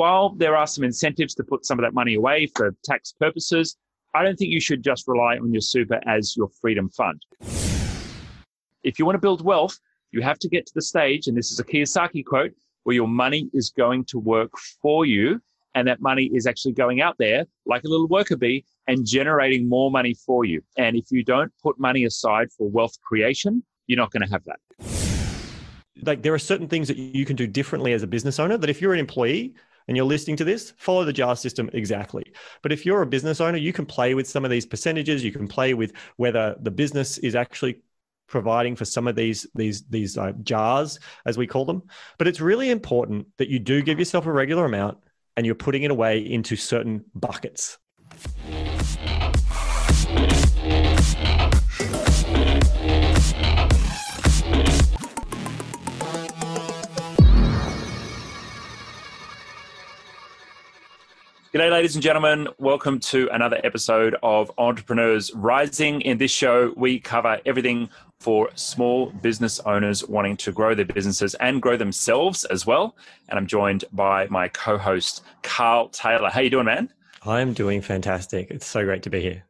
while there are some incentives to put some of that money away for tax purposes, I don't think you should just rely on your super as your freedom fund. If you want to build wealth, you have to get to the stage, and this is a Kiyosaki quote, where your money is going to work for you. And that money is actually going out there like a little worker bee and generating more money for you. And if you don't put money aside for wealth creation, you're not going to have that. Like there are certain things that you can do differently as a business owner that if you're an employee, and you're listening to this, follow the JAR system exactly. But if you're a business owner, you can play with some of these percentages. You can play with whether the business is actually providing for some of these these these uh, jars as we call them but it's really important that you do give yourself a regular amount and you're putting it away into certain buckets G'day, ladies and gentlemen. Welcome to another episode of Entrepreneurs Rising. In this show, we cover everything for small business owners wanting to grow their businesses and grow themselves as well. And I'm joined by my co-host, Carl Taylor. How you doing, man? I'm doing fantastic. It's so great to be here.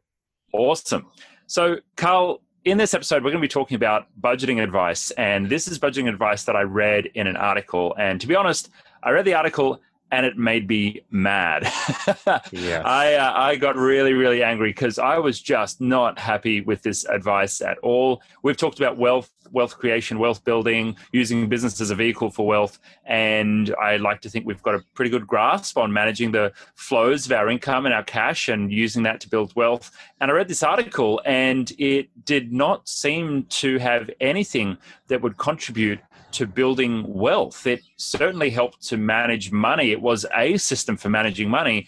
Awesome. So, Carl, in this episode, we're going to be talking about budgeting advice. And this is budgeting advice that I read in an article. And to be honest, I read the article and it made me mad. yeah. I uh, I got really really angry because I was just not happy with this advice at all. We've talked about wealth, wealth creation, wealth building, using business as a vehicle for wealth, and I like to think we've got a pretty good grasp on managing the flows of our income and our cash and using that to build wealth. And I read this article, and it did not seem to have anything that would contribute to building wealth. It certainly helped to manage money. It was a system for managing money,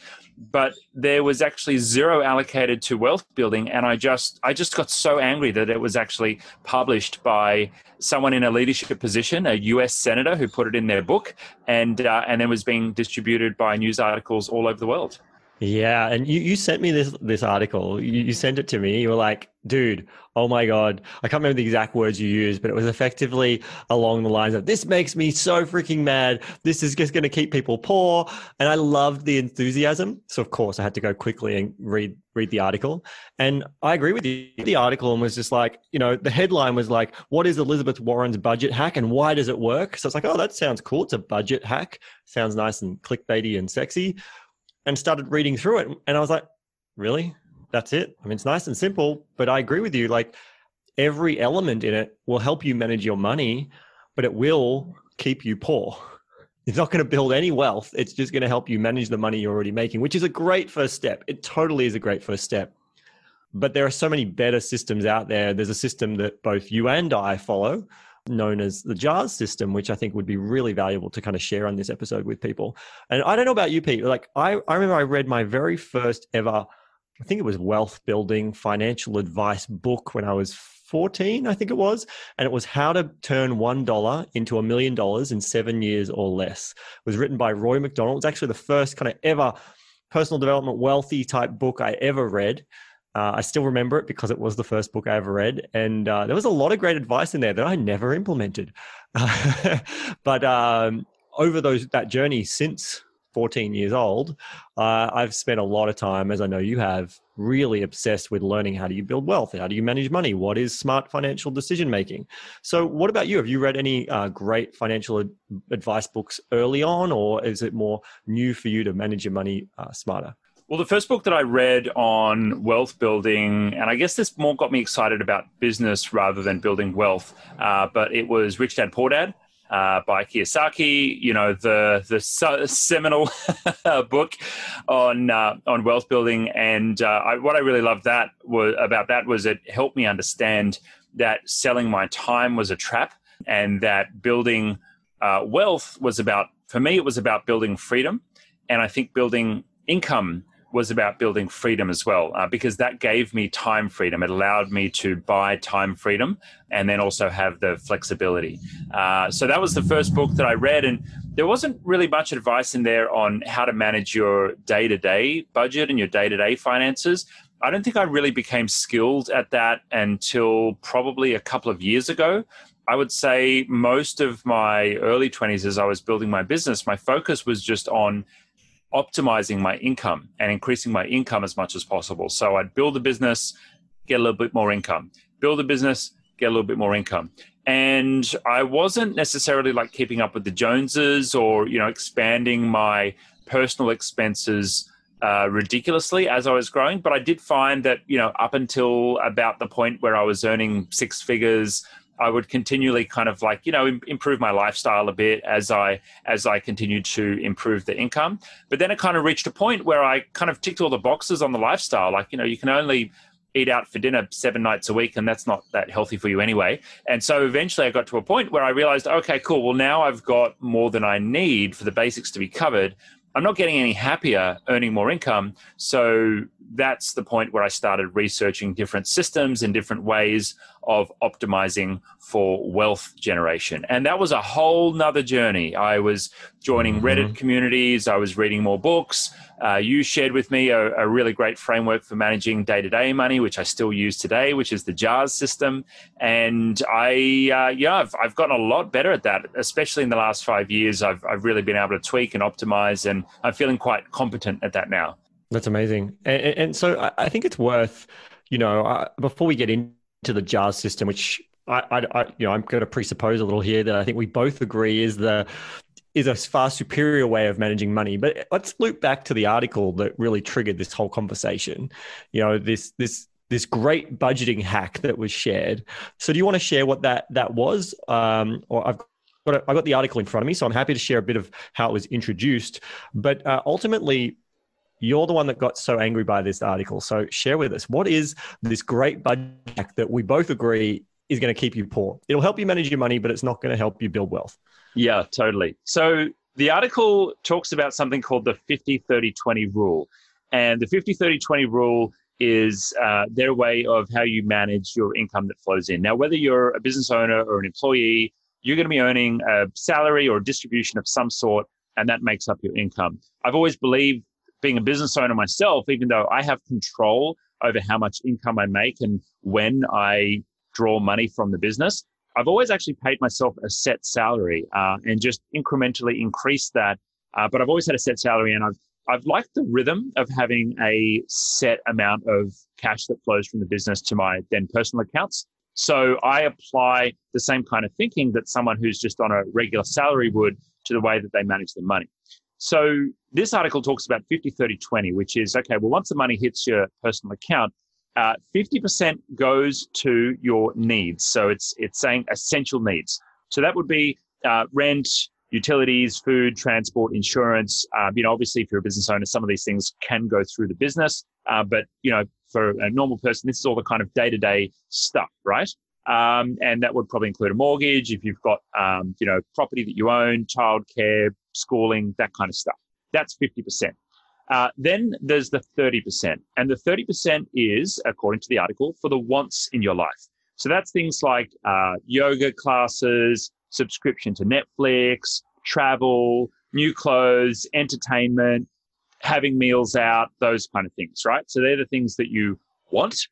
but there was actually zero allocated to wealth building and i just i just got so angry that it was actually published by someone in a leadership position a us senator who put it in their book and uh, and then was being distributed by news articles all over the world yeah, and you, you sent me this this article. You, you sent it to me. You were like, dude, oh my God. I can't remember the exact words you used, but it was effectively along the lines of this makes me so freaking mad. This is just going to keep people poor. And I loved the enthusiasm. So of course I had to go quickly and read read the article. And I agree with you. The article and was just like, you know, the headline was like, what is Elizabeth Warren's budget hack and why does it work? So it's like, oh, that sounds cool. It's a budget hack. Sounds nice and clickbaity and sexy and started reading through it. And I was like, really? That's it? I mean, it's nice and simple, but I agree with you. Like every element in it will help you manage your money, but it will keep you poor. It's not going to build any wealth. It's just going to help you manage the money you're already making, which is a great first step. It totally is a great first step. But there are so many better systems out there. There's a system that both you and I follow known as the JARS system, which I think would be really valuable to kind of share on this episode with people. And I don't know about you, Pete. Like I, I remember I read my very first ever, I think it was wealth building financial advice book when I was 14, I think it was. And it was How to Turn $1 into a Million Dollars in Seven Years or Less. It was written by Roy McDonald. It's actually the first kind of ever personal development wealthy type book I ever read. Uh, I still remember it because it was the first book I ever read, and uh, there was a lot of great advice in there that I never implemented. but um, over those that journey since 14 years old, uh, I've spent a lot of time, as I know you have, really obsessed with learning how do you build wealth, how do you manage money, what is smart financial decision making. So, what about you? Have you read any uh, great financial ad- advice books early on, or is it more new for you to manage your money uh, smarter? Well, the first book that I read on wealth building, and I guess this more got me excited about business rather than building wealth, uh, but it was Rich Dad Poor Dad. Uh, by Kiyosaki, you know the the seminal book on uh, on wealth building, and uh, I, what I really loved that was about that was it helped me understand that selling my time was a trap, and that building uh, wealth was about for me it was about building freedom, and I think building income was about building freedom as well, uh, because that gave me time freedom. It allowed me to buy time freedom and then also have the flexibility. Uh, so that was the first book that I read, and there wasn't really much advice in there on how to manage your day to day budget and your day to day finances. I don't think I really became skilled at that until probably a couple of years ago. I would say most of my early 20s, as I was building my business, my focus was just on optimizing my income and increasing my income as much as possible. So I'd build a business, get a little bit more income, build a business, get a little bit more income. And I wasn't necessarily like keeping up with the Joneses or, you know, expanding my personal expenses uh, ridiculously as I was growing. But I did find that, you know, up until about the point where I was earning six figures, I would continually kind of like you know improve my lifestyle a bit as I as I continued to improve the income. But then it kind of reached a point where I kind of ticked all the boxes on the lifestyle. Like you know you can only eat out for dinner seven nights a week and that's not that healthy for you anyway and so eventually i got to a point where i realized okay cool well now i've got more than i need for the basics to be covered i'm not getting any happier earning more income so that's the point where I started researching different systems and different ways of optimizing for wealth generation. And that was a whole nother journey. I was joining mm-hmm. Reddit communities, I was reading more books. Uh, you shared with me a, a really great framework for managing day to day money, which I still use today, which is the JARS system. And I, uh, yeah, I've, I've gotten a lot better at that, especially in the last five years. I've, I've really been able to tweak and optimize, and I'm feeling quite competent at that now. That's amazing. And, and so I think it's worth, you know, uh, before we get into the JARS system, which I, I, I, you know, I'm going to presuppose a little here that I think we both agree is the is a far superior way of managing money. But let's loop back to the article that really triggered this whole conversation. You know, this this this great budgeting hack that was shared. So, do you want to share what that that was? Um, or I've got I've got the article in front of me, so I'm happy to share a bit of how it was introduced. But uh, ultimately, you're the one that got so angry by this article. So share with us what is this great budget that we both agree is going to keep you poor? It'll help you manage your money, but it's not going to help you build wealth. Yeah, totally. So the article talks about something called the 50 30 20 rule. And the 50 30 20 rule is uh, their way of how you manage your income that flows in. Now, whether you're a business owner or an employee, you're going to be earning a salary or a distribution of some sort, and that makes up your income. I've always believed being a business owner myself, even though I have control over how much income I make and when I draw money from the business, I've always actually paid myself a set salary uh, and just incrementally increased that. Uh, but I've always had a set salary, and I've I've liked the rhythm of having a set amount of cash that flows from the business to my then personal accounts. So I apply the same kind of thinking that someone who's just on a regular salary would to the way that they manage their money. So this article talks about 50, 30, 20, which is okay, well, once the money hits your personal account, uh, 50% goes to your needs. So it's, it's saying essential needs. So that would be uh, rent, utilities, food, transport, insurance. Uh, you know, obviously, if you're a business owner, some of these things can go through the business. Uh, but, you know, for a normal person, this is all the kind of day to day stuff, right? Um, and that would probably include a mortgage if you've got, um, you know, property that you own, childcare, schooling, that kind of stuff. That's 50%. Uh, then there's the 30%. And the 30% is, according to the article, for the wants in your life. So that's things like uh, yoga classes, subscription to Netflix, travel, new clothes, entertainment, having meals out, those kind of things, right? So they're the things that you want.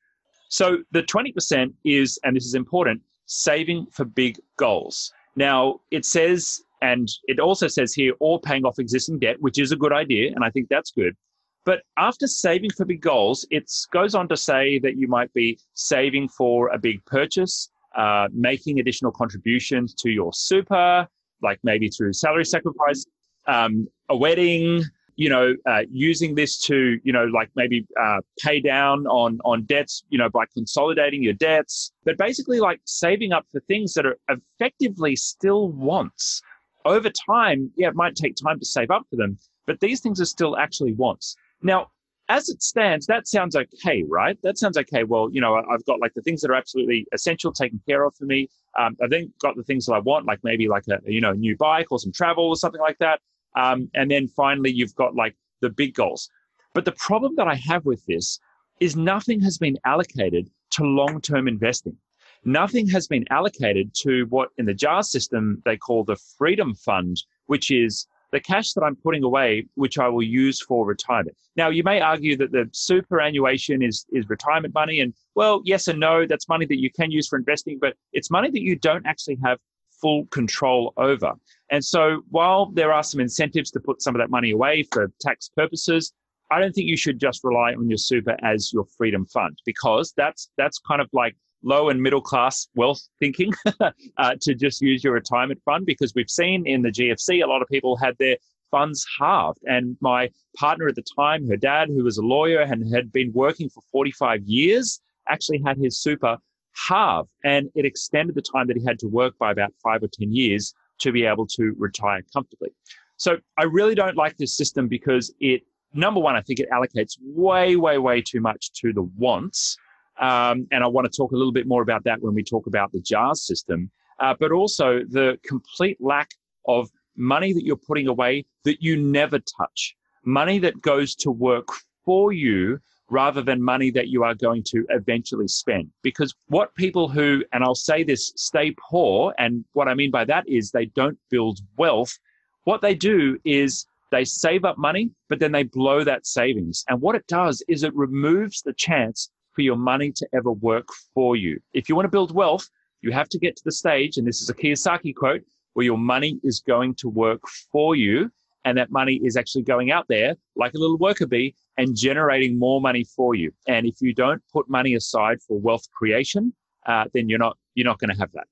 So the 20% is, and this is important, saving for big goals. Now, it says, and it also says here, or paying off existing debt, which is a good idea, and I think that's good. But after saving for big goals, it goes on to say that you might be saving for a big purchase, uh, making additional contributions to your super, like maybe through salary sacrifice, um, a wedding, you know, uh, using this to, you know, like maybe uh, pay down on on debts, you know, by consolidating your debts, but basically like saving up for things that are effectively still wants. Over time, yeah, it might take time to save up for them, but these things are still actually wants. Now, as it stands, that sounds okay, right? That sounds okay. Well, you know, I've got like the things that are absolutely essential taken care of for me. Um, I've then got the things that I want, like maybe like a you know a new bike or some travel or something like that. Um, and then finally, you've got like the big goals. But the problem that I have with this is nothing has been allocated to long term investing. Nothing has been allocated to what in the JAR system they call the Freedom Fund, which is the cash that I'm putting away, which I will use for retirement. Now, you may argue that the superannuation is, is retirement money. And well, yes and no, that's money that you can use for investing, but it's money that you don't actually have full control over. And so while there are some incentives to put some of that money away for tax purposes, I don't think you should just rely on your super as your freedom fund because that's that's kind of like low and middle class wealth thinking uh, to just use your retirement fund because we've seen in the GFC a lot of people had their funds halved. And my partner at the time, her dad, who was a lawyer and had been working for 45 years, actually had his super halved. And it extended the time that he had to work by about five or 10 years to be able to retire comfortably. So I really don't like this system because it, number one, I think it allocates way, way, way too much to the wants. Um, and I want to talk a little bit more about that when we talk about the JARS system. Uh, but also the complete lack of money that you're putting away that you never touch, money that goes to work for you rather than money that you are going to eventually spend. Because what people who, and I'll say this, stay poor, and what I mean by that is they don't build wealth. What they do is they save up money, but then they blow that savings. And what it does is it removes the chance for your money to ever work for you. If you want to build wealth, you have to get to the stage, and this is a Kiyosaki quote, where your money is going to work for you. And that money is actually going out there like a little worker bee and generating more money for you. And if you don't put money aside for wealth creation, uh, then you're not you're not going to have that.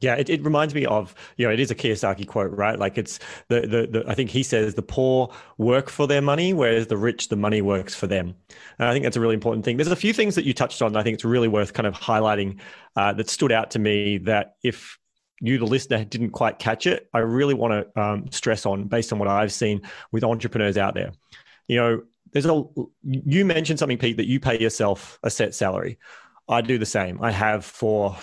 Yeah, it, it reminds me of, you know, it is a Kiyosaki quote, right? Like it's the, the, the, I think he says the poor work for their money, whereas the rich, the money works for them. And I think that's a really important thing. There's a few things that you touched on. I think it's really worth kind of highlighting uh, that stood out to me that if you, the listener, didn't quite catch it, I really want to um, stress on based on what I've seen with entrepreneurs out there. You know, there's a, you mentioned something, Pete, that you pay yourself a set salary. I do the same. I have for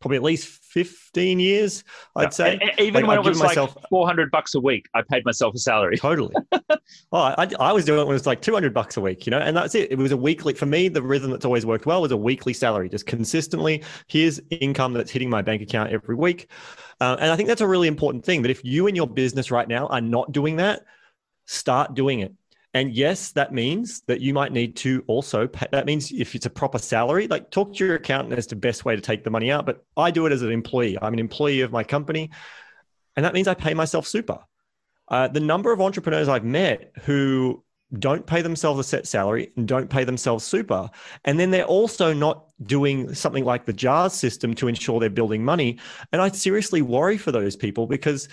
probably at least 15 years, I'd say. even like, when it was myself, like 400 bucks a week, I paid myself a salary. Totally. oh, I, I was doing it when it was like 200 bucks a week, you know, and that's it. It was a weekly, for me, the rhythm that's always worked well was a weekly salary, just consistently. Here's income that's hitting my bank account every week. Uh, and I think that's a really important thing that if you and your business right now are not doing that, start doing it. And yes, that means that you might need to also pay, that means if it's a proper salary, like talk to your accountant as to best way to take the money out. But I do it as an employee. I'm an employee of my company. And that means I pay myself super. Uh, the number of entrepreneurs I've met who don't pay themselves a set salary and don't pay themselves super. And then they're also not doing something like the JARS system to ensure they're building money. And I seriously worry for those people because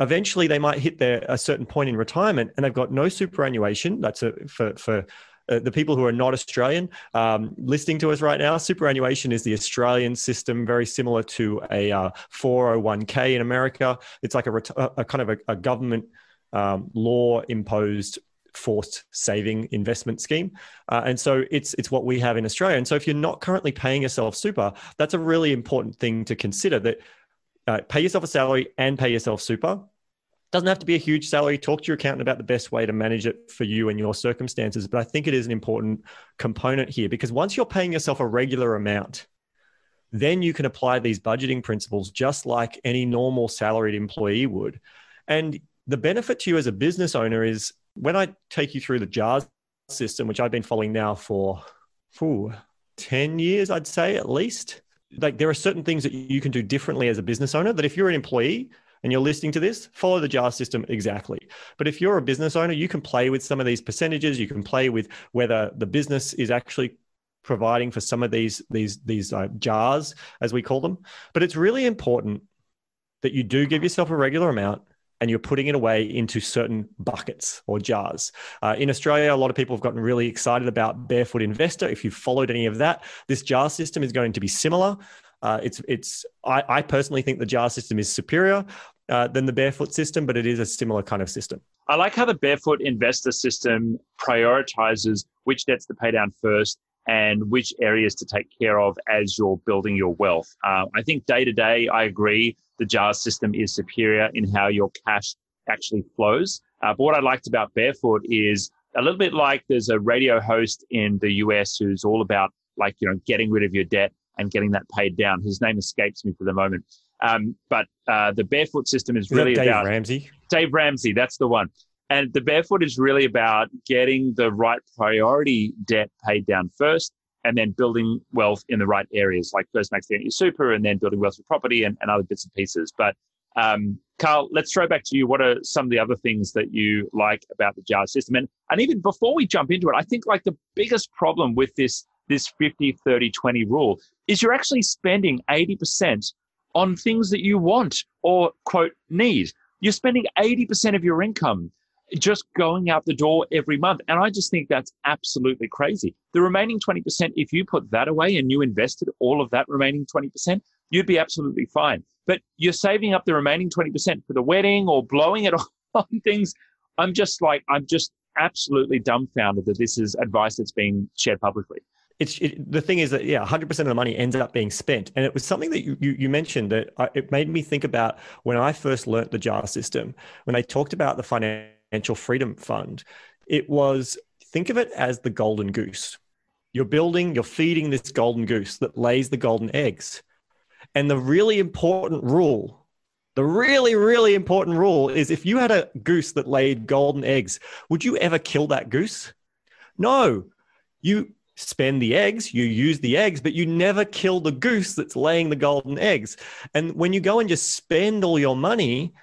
eventually they might hit their a certain point in retirement and they've got no superannuation. That's a, for for uh, the people who are not Australian um, listening to us right now, superannuation is the Australian system, very similar to a uh, 401k in America. It's like a, a kind of a, a government um, law imposed forced saving investment scheme. Uh, and so it's it's what we have in Australia. And so if you're not currently paying yourself super, that's a really important thing to consider that uh, pay yourself a salary and pay yourself super. Doesn't have to be a huge salary. Talk to your accountant about the best way to manage it for you and your circumstances. But I think it is an important component here because once you're paying yourself a regular amount, then you can apply these budgeting principles just like any normal salaried employee would. And the benefit to you as a business owner is when I take you through the JARS system, which I've been following now for ooh, 10 years, I'd say at least like there are certain things that you can do differently as a business owner that if you're an employee and you're listening to this, follow the JAR system exactly. But if you're a business owner, you can play with some of these percentages. You can play with whether the business is actually providing for some of these these these uh, jars as we call them. But it's really important that you do give yourself a regular amount and you're putting it away into certain buckets or jars. Uh, in Australia, a lot of people have gotten really excited about Barefoot Investor. If you've followed any of that, this jar system is going to be similar. Uh, it's it's I, I, personally think the jar system is superior uh, than the barefoot system, but it is a similar kind of system. I like how the barefoot investor system prioritizes which debts to pay down first and which areas to take care of as you're building your wealth. Uh, I think day to day, I agree the JARS system is superior in how your cash actually flows. Uh, but what I liked about Barefoot is a little bit like there's a radio host in the US who's all about like, you know, getting rid of your debt and getting that paid down. His name escapes me for the moment. Um, but uh, the Barefoot system is, is really Dave about Ramsey. Dave Ramsey, that's the one. And the Barefoot is really about getting the right priority debt paid down first and then building wealth in the right areas, like first maxing out your super and then building wealth with property and, and other bits and pieces. But um, Carl, let's throw back to you. What are some of the other things that you like about the JAR system? And, and even before we jump into it, I think like the biggest problem with this this 50 30 20 rule is you're actually spending 80% on things that you want or quote need. You're spending 80% of your income just going out the door every month. And I just think that's absolutely crazy. The remaining 20%, if you put that away and you invested all of that remaining 20%, you'd be absolutely fine. But you're saving up the remaining 20% for the wedding or blowing it on things. I'm just like, I'm just absolutely dumbfounded that this is advice that's being shared publicly. It's it, the thing is that yeah, 100% of the money ends up being spent, and it was something that you you, you mentioned that I, it made me think about when I first learnt the JAR system when they talked about the financial freedom fund. It was think of it as the golden goose. You're building, you're feeding this golden goose that lays the golden eggs. And the really important rule, the really, really important rule is if you had a goose that laid golden eggs, would you ever kill that goose? No. You spend the eggs, you use the eggs, but you never kill the goose that's laying the golden eggs. And when you go and just spend all your money,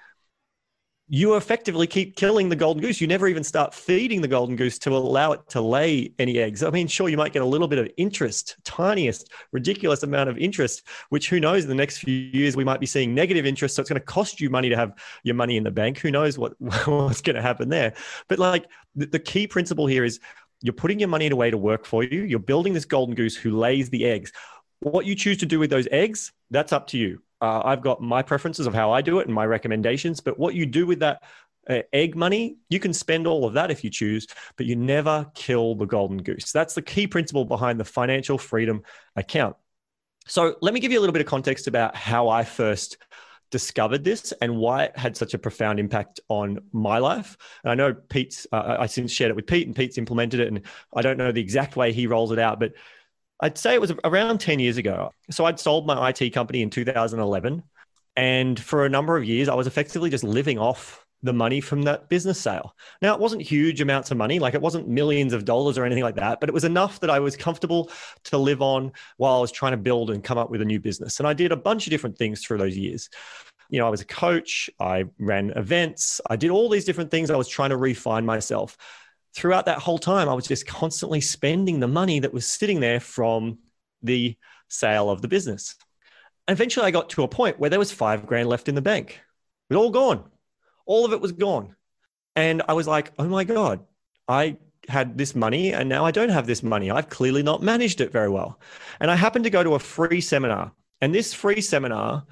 you effectively keep killing the golden goose. You never even start feeding the golden goose to allow it to lay any eggs. I mean, sure, you might get a little bit of interest, tiniest, ridiculous amount of interest, which who knows in the next few years we might be seeing negative interest. So it's going to cost you money to have your money in the bank. Who knows what, what's going to happen there? But like the, the key principle here is you're putting your money in a way to work for you. You're building this golden goose who lays the eggs. What you choose to do with those eggs, that's up to you. Uh, I've got my preferences of how I do it and my recommendations, but what you do with that uh, egg money, you can spend all of that if you choose, but you never kill the golden goose. That's the key principle behind the financial freedom account. So let me give you a little bit of context about how I first discovered this and why it had such a profound impact on my life. And I know Pete's, uh, I since shared it with Pete and Pete's implemented it. And I don't know the exact way he rolls it out, but I'd say it was around 10 years ago. So I'd sold my IT company in 2011. And for a number of years, I was effectively just living off the money from that business sale. Now, it wasn't huge amounts of money, like it wasn't millions of dollars or anything like that, but it was enough that I was comfortable to live on while I was trying to build and come up with a new business. And I did a bunch of different things through those years. You know, I was a coach, I ran events, I did all these different things. I was trying to refine myself throughout that whole time, I was just constantly spending the money that was sitting there from the sale of the business. And eventually, I got to a point where there was five grand left in the bank. It all gone. All of it was gone. And I was like, oh my God, I had this money and now I don't have this money. I've clearly not managed it very well. And I happened to go to a free seminar. And this free seminar,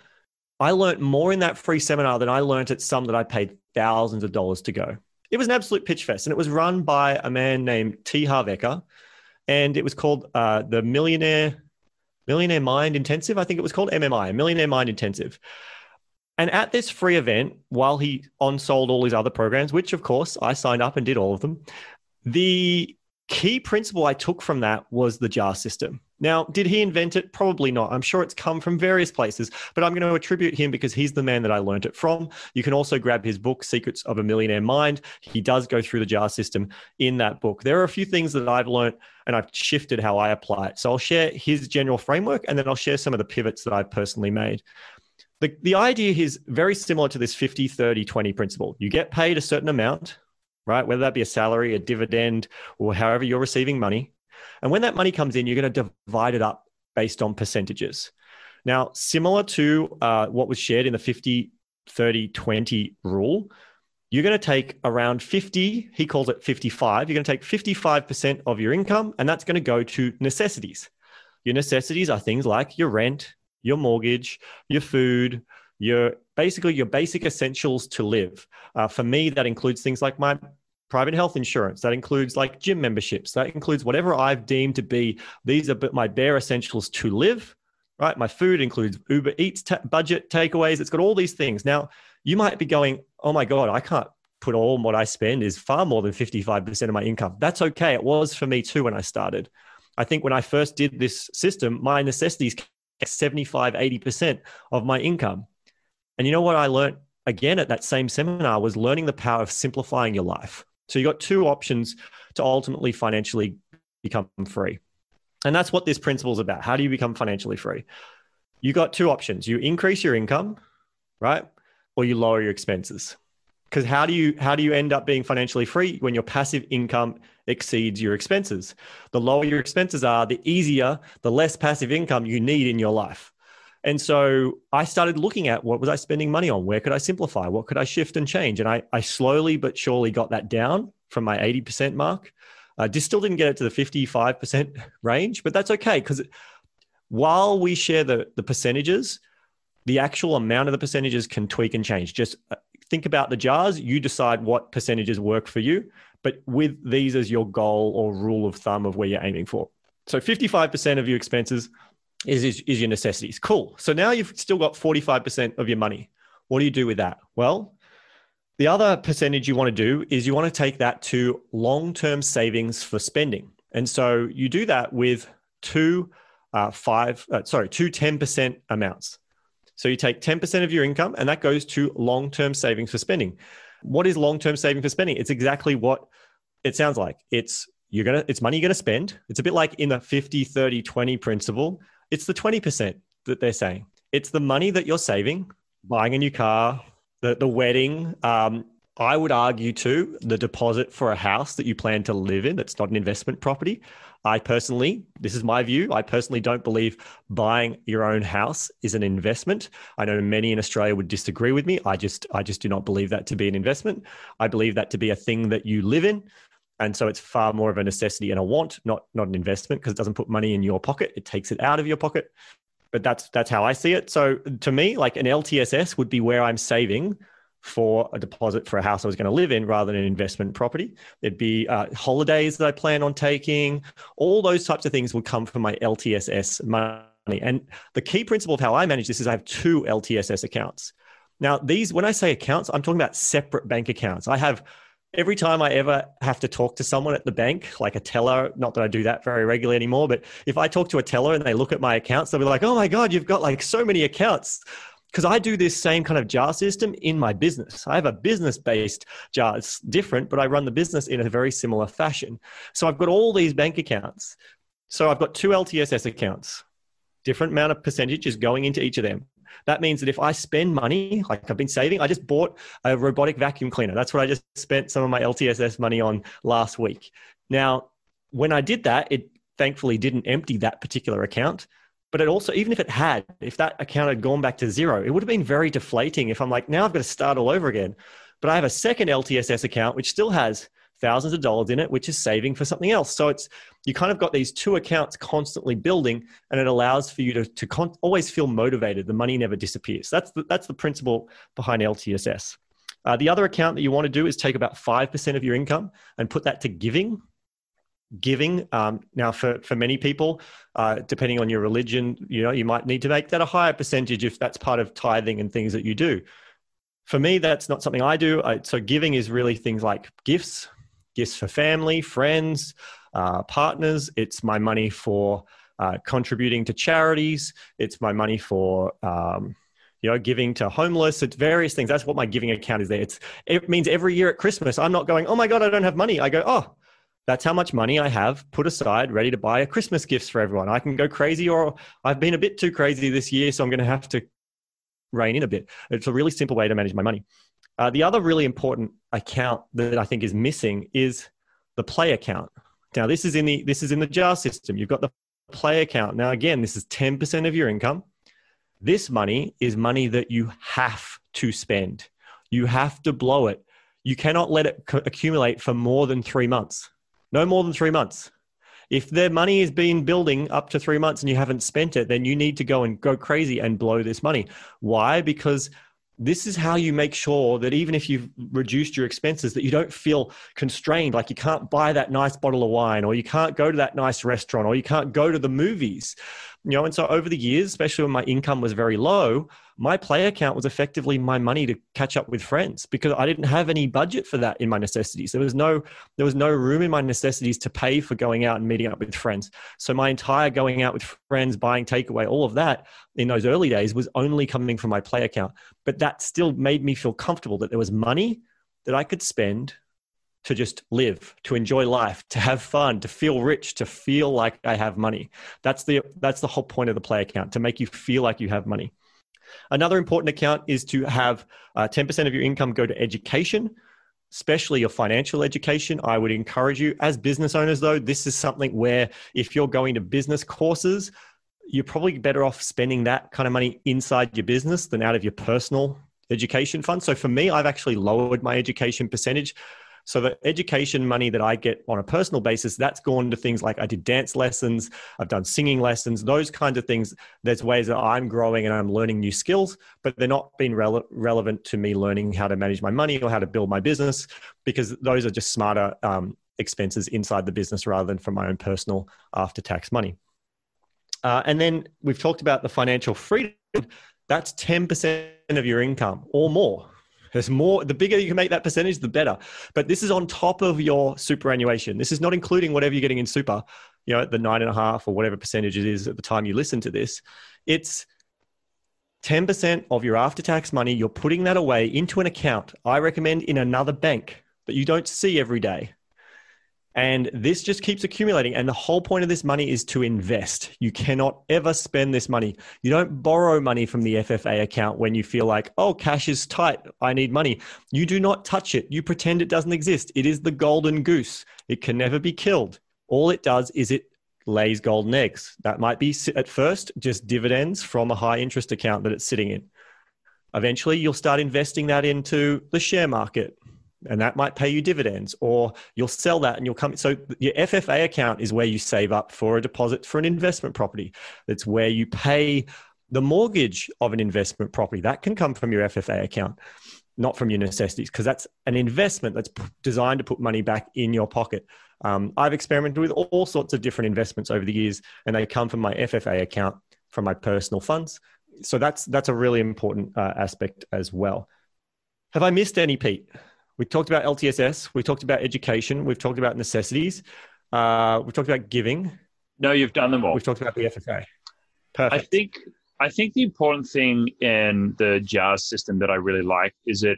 I learned more in that free seminar than I learned at some that I paid thousands of dollars to go it was an absolute pitch fest, and it was run by a man named T. Harv Eker, and it was called uh, the Millionaire Millionaire Mind Intensive. I think it was called MMI, Millionaire Mind Intensive. And at this free event, while he on sold all his other programs, which of course I signed up and did all of them, the key principle I took from that was the JAR system. Now, did he invent it? Probably not. I'm sure it's come from various places, but I'm going to attribute him because he's the man that I learned it from. You can also grab his book, Secrets of a Millionaire Mind. He does go through the JAR system in that book. There are a few things that I've learned and I've shifted how I apply it. So I'll share his general framework and then I'll share some of the pivots that I've personally made. The, the idea is very similar to this 50, 30, 20 principle. You get paid a certain amount, right? Whether that be a salary, a dividend, or however you're receiving money and when that money comes in, you're going to divide it up based on percentages. Now, similar to uh, what was shared in the 50, 30, 20 rule, you're going to take around 50, he calls it 55. You're going to take 55% of your income, and that's going to go to necessities. Your necessities are things like your rent, your mortgage, your food, your basically your basic essentials to live. Uh, for me, that includes things like my private health insurance. That includes like gym memberships. That includes whatever I've deemed to be these are my bare essentials to live. Right, my food includes Uber Eats t- budget takeaways. It's got all these things. Now you might be going, oh my god, I can't put all what I spend is far more than 55% of my income. That's okay. It was for me too when I started. I think when I first did this system, my necessities 75, 80% of my income. And you know what I learned again at that same seminar was learning the power of simplifying your life. So you've got two options to ultimately financially become free. And that's what this principle is about. How do you become financially free? You've got two options. You increase your income, right? Or you lower your expenses. Because how do you how do you end up being financially free when your passive income exceeds your expenses? The lower your expenses are, the easier, the less passive income you need in your life. And so I started looking at what was I spending money on? Where could I simplify? What could I shift and change? And I, I slowly but surely got that down from my 80% mark. I just still didn't get it to the 55% range, but that's okay because while we share the, the percentages, the actual amount of the percentages can tweak and change. Just uh, think about the jars. You decide what percentages work for you, but with these as your goal or rule of thumb of where you're aiming for. So 55% of your expenses is, is, is your necessities. Cool. So now you've still got 45% of your money. What do you do with that? Well, the other percentage you want to do is you want to take that to long term savings for spending. And so you do that with two uh, five, uh, sorry, two 10% amounts. So you take 10% of your income and that goes to long term savings for spending. What is long term saving for spending? It's exactly what it sounds like. It's you're gonna it's money you're gonna spend. It's a bit like in the 50, 30, 20 principle. It's the 20% that they're saying. It's the money that you're saving, buying a new car, the, the wedding. Um, I would argue too, the deposit for a house that you plan to live in, that's not an investment property. I personally, this is my view, I personally don't believe buying your own house is an investment. I know many in Australia would disagree with me. I just I just do not believe that to be an investment. I believe that to be a thing that you live in. And so it's far more of a necessity and a want, not not an investment, because it doesn't put money in your pocket. It takes it out of your pocket. But that's that's how I see it. So to me, like an LTSS would be where I'm saving for a deposit for a house I was going to live in rather than an investment property. There'd be uh, holidays that I plan on taking. All those types of things would come from my LTSS money. And the key principle of how I manage this is I have two LTSS accounts. Now, these, when I say accounts, I'm talking about separate bank accounts. I have every time I ever have to talk to someone at the bank, like a teller, not that I do that very regularly anymore, but if I talk to a teller and they look at my accounts, they'll be like, oh my God, you've got like so many accounts. Because I do this same kind of jar system in my business. I have a business based jar. It's different, but I run the business in a very similar fashion. So I've got all these bank accounts. So I've got two LTSS accounts, different amount of percentages going into each of them. That means that if I spend money, like I've been saving, I just bought a robotic vacuum cleaner. That's what I just spent some of my LTSS money on last week. Now, when I did that, it thankfully didn't empty that particular account. But it also, even if it had, if that account had gone back to zero, it would have been very deflating if I'm like, now I've got to start all over again. But I have a second LTSS account, which still has thousands of dollars in it, which is saving for something else. So it's you kind of got these two accounts constantly building, and it allows for you to to con- always feel motivated. The money never disappears. That's the, that's the principle behind LTSS. Uh, the other account that you want to do is take about five percent of your income and put that to giving. Giving um, now for for many people, uh, depending on your religion, you know you might need to make that a higher percentage if that's part of tithing and things that you do for me, that's not something I do. I, so giving is really things like gifts, gifts for family, friends, uh, partners. It's my money for uh, contributing to charities. It's my money for um, you know giving to homeless. It's various things. That's what my giving account is. There. It's it means every year at Christmas, I'm not going. Oh my god, I don't have money. I go. Oh, that's how much money I have put aside, ready to buy a Christmas gifts for everyone. I can go crazy, or I've been a bit too crazy this year, so I'm going to have to rein in a bit. It's a really simple way to manage my money. Uh, the other really important account that I think is missing is the play account. Now this is in the this is in the jar system. You've got the play account. Now again, this is 10% of your income. This money is money that you have to spend. You have to blow it. You cannot let it accumulate for more than 3 months. No more than 3 months. If their money has been building up to 3 months and you haven't spent it, then you need to go and go crazy and blow this money. Why? Because this is how you make sure that even if you've reduced your expenses that you don't feel constrained like you can't buy that nice bottle of wine or you can't go to that nice restaurant or you can't go to the movies you know and so over the years especially when my income was very low my play account was effectively my money to catch up with friends because i didn't have any budget for that in my necessities. There was no there was no room in my necessities to pay for going out and meeting up with friends. So my entire going out with friends buying takeaway all of that in those early days was only coming from my play account. But that still made me feel comfortable that there was money that i could spend to just live, to enjoy life, to have fun, to feel rich, to feel like I have money. That's the that's the whole point of the play account to make you feel like you have money. Another important account is to have uh, 10% of your income go to education, especially your financial education. I would encourage you as business owners, though, this is something where if you're going to business courses, you're probably better off spending that kind of money inside your business than out of your personal education fund. So for me, I've actually lowered my education percentage so the education money that I get on a personal basis, that's gone to things like I did dance lessons, I've done singing lessons, those kinds of things. There's ways that I'm growing and I'm learning new skills, but they're not being rele- relevant to me learning how to manage my money or how to build my business because those are just smarter um, expenses inside the business rather than from my own personal after tax money. Uh, and then we've talked about the financial freedom. That's 10% of your income or more. There's more, the bigger you can make that percentage, the better. But this is on top of your superannuation. This is not including whatever you're getting in super, you know, the nine and a half or whatever percentage it is at the time you listen to this. It's 10% of your after tax money. You're putting that away into an account. I recommend in another bank that you don't see every day. And this just keeps accumulating. And the whole point of this money is to invest. You cannot ever spend this money. You don't borrow money from the FFA account when you feel like, oh, cash is tight. I need money. You do not touch it. You pretend it doesn't exist. It is the golden goose. It can never be killed. All it does is it lays golden eggs. That might be at first just dividends from a high interest account that it's sitting in. Eventually, you'll start investing that into the share market and that might pay you dividends or you'll sell that and you'll come so your ffa account is where you save up for a deposit for an investment property. It's where you pay the mortgage of an investment property. That can come from your ffa account not from your necessities because that's an investment that's designed to put money back in your pocket. Um, i've experimented with all sorts of different investments over the years and they come from my ffa account from my personal funds. So that's that's a really important uh, aspect as well. Have i missed any pete we talked about LTSS. We talked about education. We've talked about necessities. Uh, we've talked about giving. No, you've done them all. We've talked about the FFA. Perfect. I think I think the important thing in the JARS system that I really like is that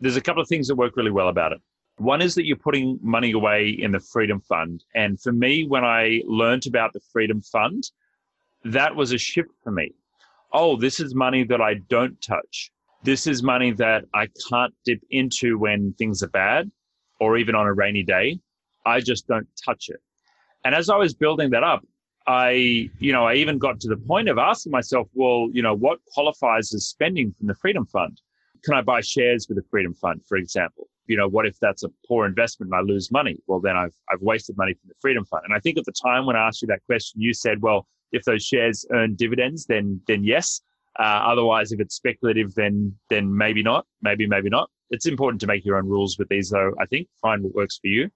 there's a couple of things that work really well about it. One is that you're putting money away in the Freedom Fund. And for me, when I learned about the Freedom Fund, that was a shift for me. Oh, this is money that I don't touch this is money that I can't dip into when things are bad or even on a rainy day. I just don't touch it. And as I was building that up, I, you know, I even got to the point of asking myself, well, you know, what qualifies as spending from the Freedom Fund? Can I buy shares with the Freedom Fund, for example? You know, what if that's a poor investment and I lose money? Well, then I've, I've wasted money from the Freedom Fund. And I think at the time when I asked you that question, you said, well, if those shares earn dividends, then, then yes. Uh, otherwise, if it's speculative, then then maybe not. Maybe maybe not. It's important to make your own rules with these, though. I think find what works for you.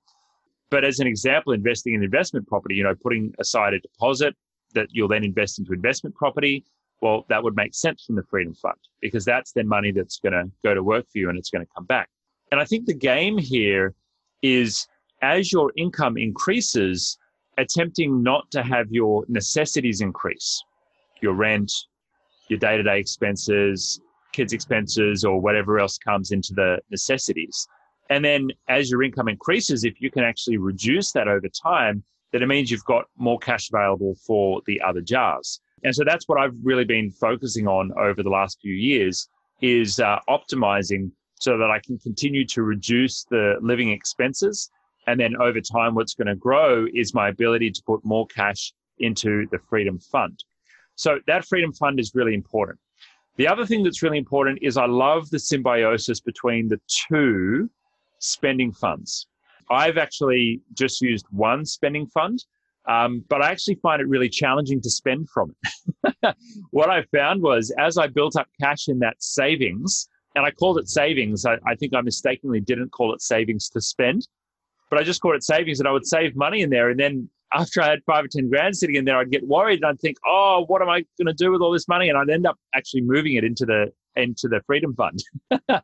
But as an example, investing in investment property, you know, putting aside a deposit that you'll then invest into investment property, well, that would make sense from the Freedom Fund because that's then money that's going to go to work for you and it's going to come back. And I think the game here is as your income increases, attempting not to have your necessities increase, your rent, your day to day expenses, kids' expenses, or whatever else comes into the necessities. And then as your income increases, if you can actually reduce that over time, then it means you've got more cash available for the other jars. And so that's what I've really been focusing on over the last few years is uh, optimizing so that I can continue to reduce the living expenses. And then over time, what's going to grow is my ability to put more cash into the Freedom Fund. So that freedom fund is really important. The other thing that's really important is I love the symbiosis between the two spending funds. I've actually just used one spending fund, um, but I actually find it really challenging to spend from it. what I found was as I built up cash in that savings, and I called it savings, I, I think I mistakenly didn't call it savings to spend, but I just called it savings and I would save money in there. And then after I had five or 10 grand sitting in there, I'd get worried and I'd think, oh, what am I going to do with all this money? And I'd end up actually moving it into the, into the freedom fund.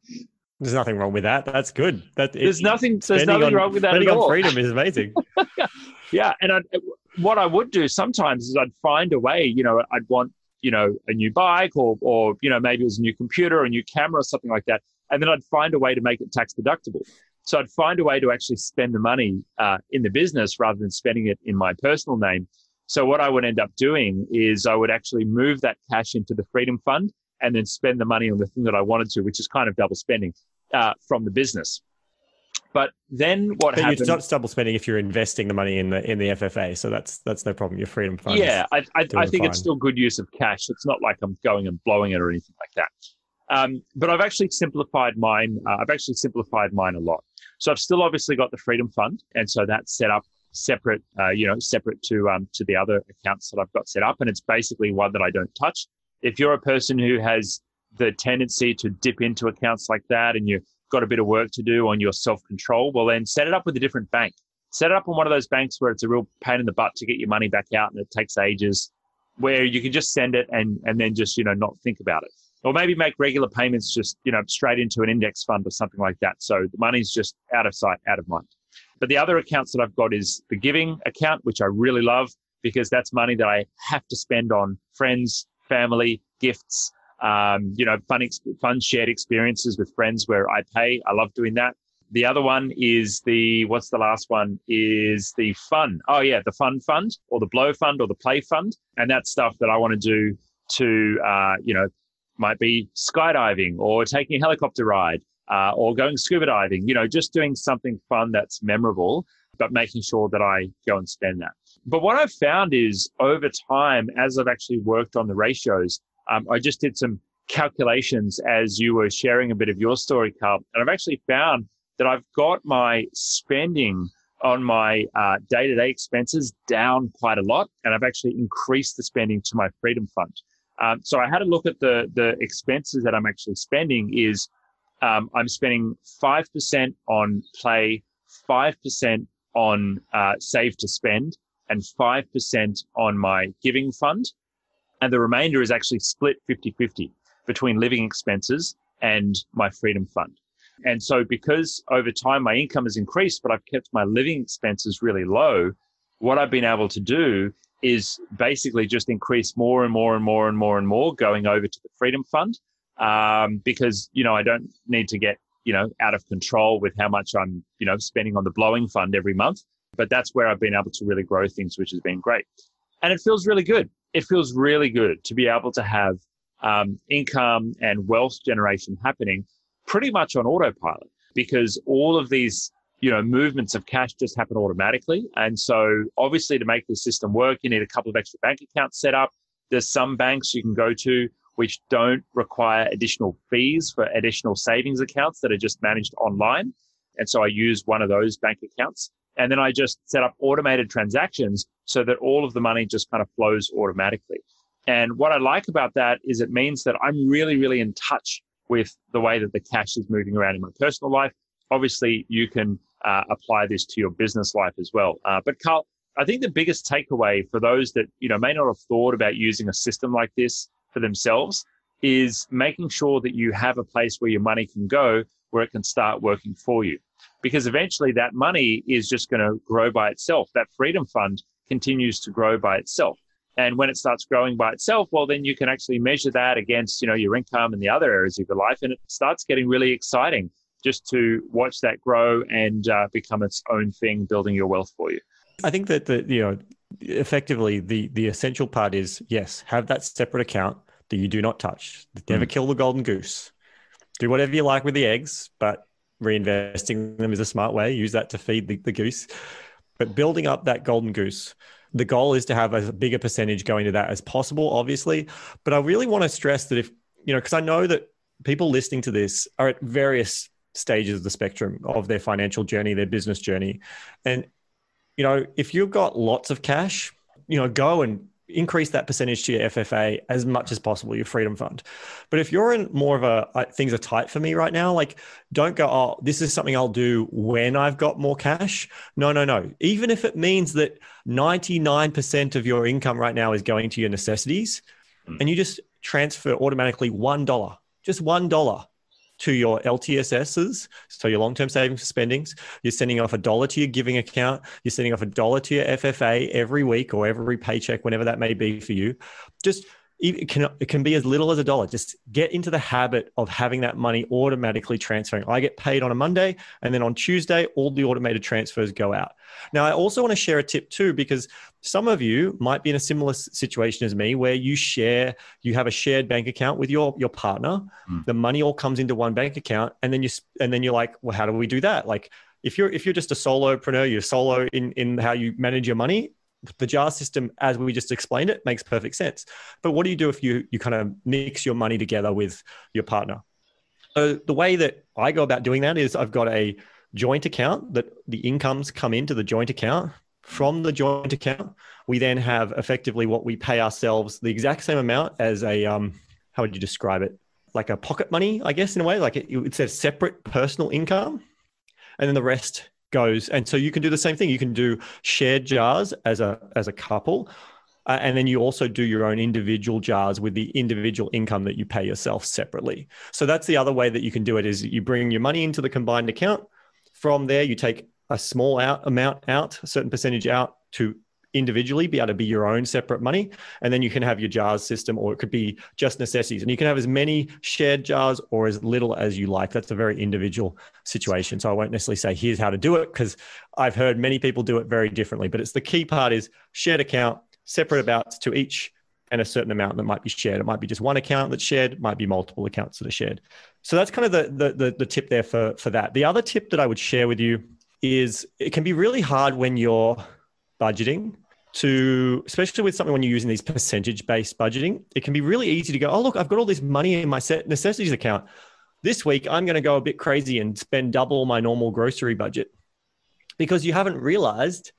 There's nothing wrong with that. That's good. That, there's it, nothing, there's nothing on, wrong with that. Spending on freedom is amazing. yeah. And I'd, what I would do sometimes is I'd find a way, you know, I'd want, you know, a new bike or, or, you know, maybe it was a new computer or a new camera or something like that. And then I'd find a way to make it tax deductible. So I'd find a way to actually spend the money uh, in the business rather than spending it in my personal name. So what I would end up doing is I would actually move that cash into the Freedom Fund and then spend the money on the thing that I wanted to, which is kind of double spending uh, from the business. But then what but happened? It's not double spending if you're investing the money in the in the FFA, so that's that's no problem. Your freedom fund. Yeah, I, I, I think fine. it's still good use of cash. It's not like I'm going and blowing it or anything like that. Um, but I've actually simplified mine. Uh, I've actually simplified mine a lot. So I've still obviously got the Freedom Fund, and so that's set up separate, uh, you know, separate to um, to the other accounts that I've got set up, and it's basically one that I don't touch. If you're a person who has the tendency to dip into accounts like that, and you've got a bit of work to do on your self control, well, then set it up with a different bank. Set it up on one of those banks where it's a real pain in the butt to get your money back out, and it takes ages. Where you can just send it and and then just you know not think about it or maybe make regular payments just you know straight into an index fund or something like that. So the money's just out of sight out of mind. But the other accounts that i've got is the giving account which i really love because that's money that i have to spend on friends family gifts um, you know fun, fun shared experiences with friends where i pay. I love doing that. The other one is the what's the last one? Is the fun oh yeah the fun fund or the blow fund or the play fund. And that's stuff that i want to do to uh, you know might be skydiving or taking a helicopter ride uh, or going scuba diving, you know, just doing something fun that's memorable, but making sure that I go and spend that. But what I've found is over time, as I've actually worked on the ratios, um, I just did some calculations as you were sharing a bit of your story, Carl. And I've actually found that I've got my spending on my day to day expenses down quite a lot. And I've actually increased the spending to my Freedom Fund. Um, so I had a look at the the expenses that I'm actually spending. Is um, I'm spending five percent on play, five percent on uh, save to spend, and five percent on my giving fund, and the remainder is actually split 50-50 between living expenses and my freedom fund. And so, because over time my income has increased, but I've kept my living expenses really low, what I've been able to do is basically just increase more and more and more and more and more going over to the Freedom Fund um, because you know I don't need to get you know out of control with how much I'm you know spending on the blowing fund every month. But that's where I've been able to really grow things, which has been great, and it feels really good. It feels really good to be able to have um, income and wealth generation happening pretty much on autopilot because all of these you know, movements of cash just happen automatically. And so obviously to make the system work, you need a couple of extra bank accounts set up. There's some banks you can go to which don't require additional fees for additional savings accounts that are just managed online. And so I use one of those bank accounts. And then I just set up automated transactions so that all of the money just kind of flows automatically. And what I like about that is it means that I'm really, really in touch with the way that the cash is moving around in my personal life. Obviously, you can uh, apply this to your business life as well. Uh, but Carl, I think the biggest takeaway for those that you know may not have thought about using a system like this for themselves is making sure that you have a place where your money can go where it can start working for you. Because eventually that money is just going to grow by itself. That freedom fund continues to grow by itself. And when it starts growing by itself, well, then you can actually measure that against, you know, your income and the other areas of your life. And it starts getting really exciting just to watch that grow and uh, become its own thing, building your wealth for you. I think that the you know effectively the the essential part is yes, have that separate account that you do not touch. Never mm. kill the golden goose. Do whatever you like with the eggs, but reinvesting them is a smart way. Use that to feed the, the goose. But building up that golden goose, the goal is to have a bigger percentage going to that as possible, obviously. But I really want to stress that if you know, because I know that people listening to this are at various stages of the spectrum of their financial journey, their business journey. And, you know, if you've got lots of cash, you know, go and increase that percentage to your FFA as much as possible, your freedom fund. But if you're in more of a things are tight for me right now, like don't go, oh, this is something I'll do when I've got more cash. No, no, no. Even if it means that 99% of your income right now is going to your necessities mm. and you just transfer automatically $1, just $1 to your LTSSs, so your long term savings for spendings. You're sending off a dollar to your giving account. You're sending off a dollar to your FFA every week or every paycheck, whenever that may be for you. Just it can, it can be as little as a dollar. Just get into the habit of having that money automatically transferring. I get paid on a Monday, and then on Tuesday, all the automated transfers go out. Now, I also want to share a tip too, because some of you might be in a similar situation as me, where you share, you have a shared bank account with your your partner. Mm. The money all comes into one bank account, and then you and then you're like, well, how do we do that? Like, if you're if you're just a solopreneur, you're solo in in how you manage your money the jar system as we just explained it makes perfect sense. But what do you do if you you kind of mix your money together with your partner? So the way that i go about doing that is i've got a joint account that the incomes come into the joint account. From the joint account we then have effectively what we pay ourselves the exact same amount as a um, how would you describe it? Like a pocket money i guess in a way. Like it, it's a separate personal income. And then the rest goes and so you can do the same thing. You can do shared jars as a as a couple uh, and then you also do your own individual jars with the individual income that you pay yourself separately. So that's the other way that you can do it is you bring your money into the combined account. From there you take a small out amount out a certain percentage out to individually be able to be your own separate money. And then you can have your jars system, or it could be just necessities. And you can have as many shared jars or as little as you like. That's a very individual situation. So I won't necessarily say here's how to do it because I've heard many people do it very differently. But it's the key part is shared account, separate amounts to each and a certain amount that might be shared. It might be just one account that's shared, might be multiple accounts that are shared. So that's kind of the, the, the, the tip there for, for that. The other tip that I would share with you is it can be really hard when you're budgeting to especially with something when you're using these percentage based budgeting it can be really easy to go oh look i've got all this money in my set necessities account. This week i'm going to go a bit crazy and spend double my normal grocery budget. Because you haven't realized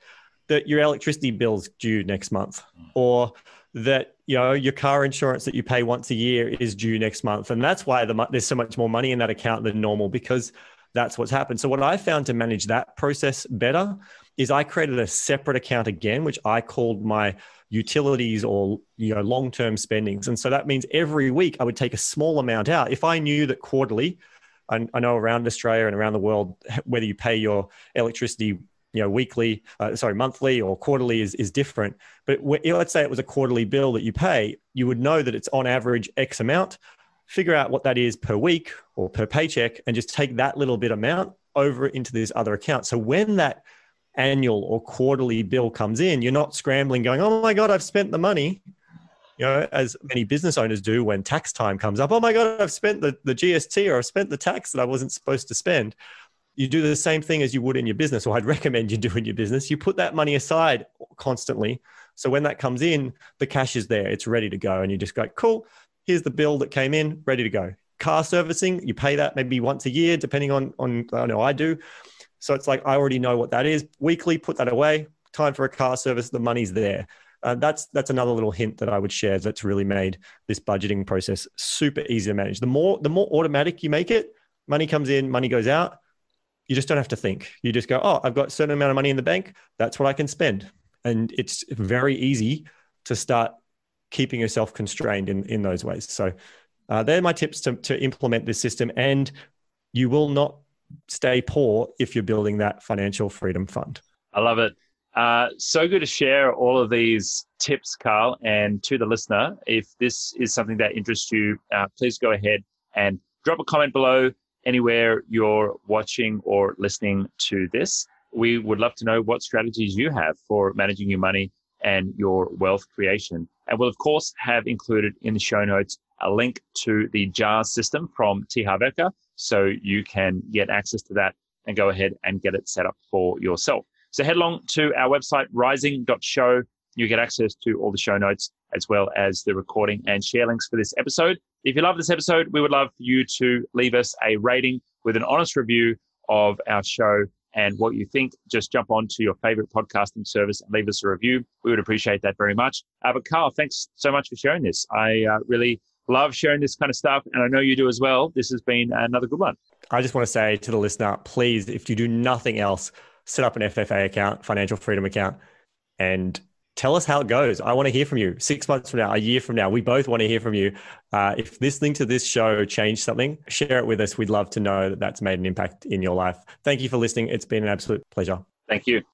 that your electricity bill's due next month or that you know your car insurance that you pay once a year is due next month. And that's why the, there's so much more money in that account than normal because that's what's happened. So what i found to manage that process better is I created a separate account again, which I called my utilities or you know long-term spendings. And so that means every week I would take a small amount out. If I knew that quarterly, I, I know around Australia and around the world, whether you pay your electricity you know weekly uh, sorry monthly or quarterly is, is different but let's say it was a quarterly bill that you pay you would know that it's on average x amount figure out what that is per week or per paycheck and just take that little bit amount over into this other account so when that annual or quarterly bill comes in, you're not scrambling going, oh my God, I've spent the money. You know, as many business owners do when tax time comes up. Oh my God, I've spent the, the GST or I've spent the tax that I wasn't supposed to spend. You do the same thing as you would in your business, or I'd recommend you do in your business. You put that money aside constantly. So when that comes in, the cash is there, it's ready to go. And you just go, cool, here's the bill that came in, ready to go. Car servicing, you pay that maybe once a year, depending on, on I know I do. So it's like I already know what that is. Weekly, put that away. Time for a car service. The money's there. Uh, that's that's another little hint that I would share that's really made this budgeting process super easy to manage. The more the more automatic you make it, money comes in, money goes out. You just don't have to think. You just go, oh, I've got a certain amount of money in the bank. That's what I can spend, and it's very easy to start keeping yourself constrained in in those ways. So uh, they're my tips to to implement this system, and you will not stay poor if you're building that financial freedom fund. I love it. Uh, so good to share all of these tips, Carl. And to the listener, if this is something that interests you, uh, please go ahead and drop a comment below anywhere you're watching or listening to this. We would love to know what strategies you have for managing your money and your wealth creation. And we'll, of course, have included in the show notes a link to the JARS system from T. Harv Eker so you can get access to that and go ahead and get it set up for yourself. So head along to our website, rising.show. You get access to all the show notes as well as the recording and share links for this episode. If you love this episode, we would love for you to leave us a rating with an honest review of our show and what you think. Just jump on to your favorite podcasting service and leave us a review. We would appreciate that very much. Uh, but Carl, thanks so much for sharing this. I uh, really love sharing this kind of stuff. And I know you do as well. This has been another good one. I just want to say to the listener, please, if you do nothing else, set up an FFA account, financial freedom account, and tell us how it goes. I want to hear from you six months from now, a year from now. We both want to hear from you. Uh, if listening to this show changed something, share it with us. We'd love to know that that's made an impact in your life. Thank you for listening. It's been an absolute pleasure. Thank you.